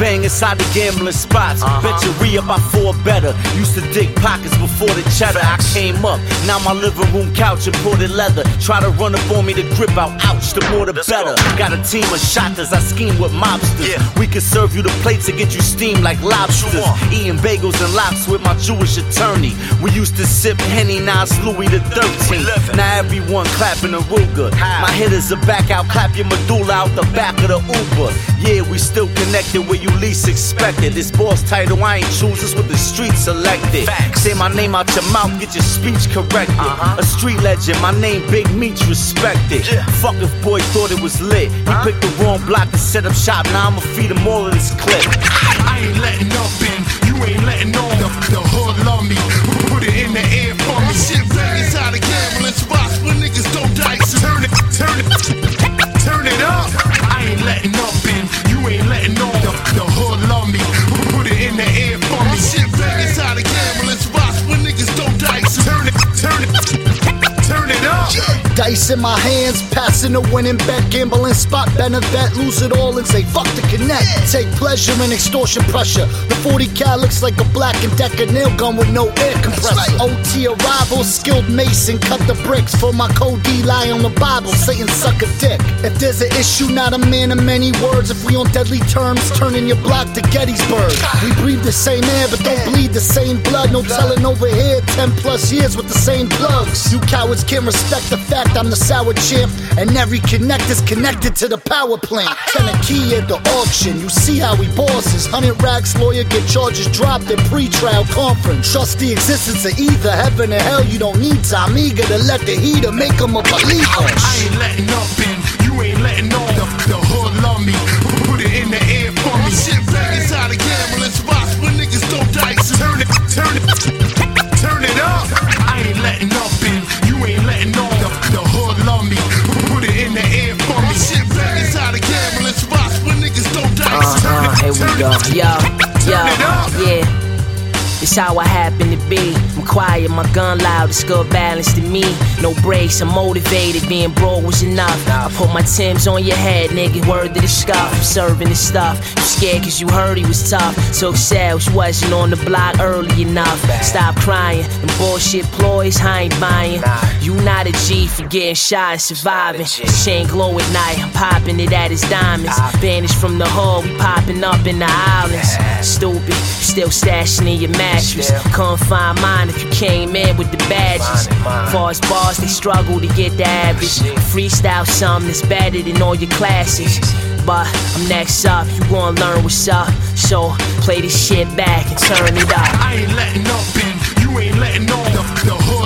bang inside the gambling spots. Bet you up, I four better. Used to dig pockets before the cheddar. I came up, now my living room couch imported leather. Try to run up on me, to grip out. Ouch, the more the better. Got a team of shotters, I scheme with mobsters. We can serve you the plates and get you steamed like lobsters. Eating bagels and lops with my Jewish attorney. We used to sip Henny, now it's Louis the 13th. Now everyone clapping a Ruger. My hitters are back out, clap your medulla out the back of the Uber. Yeah, we still connected where you least expected. This boss title, I ain't choose, this what the streets selected. Say my name out your mouth, get your speech corrected. Uh-huh. A street legend, my name Big Meech, respected. Fuck if boy thought it was lit. He picked the wrong block to set up shop, now I'ma feed him all of this clip. I ain't letting Dice in my hands, passing a winning bet, gambling spot, benefit, lose it all and say fuck the connect. Take pleasure in extortion pressure. The 40 cal looks like a black and decker nail gun with no air compressor. OT arrival, skilled mason, cut the bricks for my code D lie on the Bible, Satan suck a dick. If there's an issue, not a man of many words. If we on deadly terms, turning your block to Gettysburg. We breathe the same air, but don't bleed the same blood. No telling over here, 10 plus years with the same plugs. You cowards can't respect the fact I'm the sour champ, and every connector's connected to the power plant. Ten a key at the auction, you see how we bosses. Hundred racks lawyer get charges dropped at pre-trial conference. Trust the existence of either heaven or hell. You don't need time eager to let the heater make them a believer. I ain't letting up and you ain't letting Yo, yo, up. yeah. It's how I happen to be. Quiet, my gun loud, it's good balance to me. No breaks, I'm motivated, being broke was enough. I put my Tim's on your head, nigga, word to the scuff. I'm serving the stuff. You scared cause you heard he was tough. Took sales, wasn't on the block early enough. Stop crying, and bullshit ploys, I ain't buying. You not a G for getting shot and surviving. Chain glow at night, I'm popping it at his diamonds. Banished from the hood, we popping up in the islands. Stupid, still stashing in your mattress. Couldn't find mine if you came in with the badges. Far as bars, they struggle to get the average. Freestyle something that's better than all your classes. But I'm next up, you gon' learn what's up. So play this shit back and turn it up. I ain't letting up and you ain't letting. The, the hood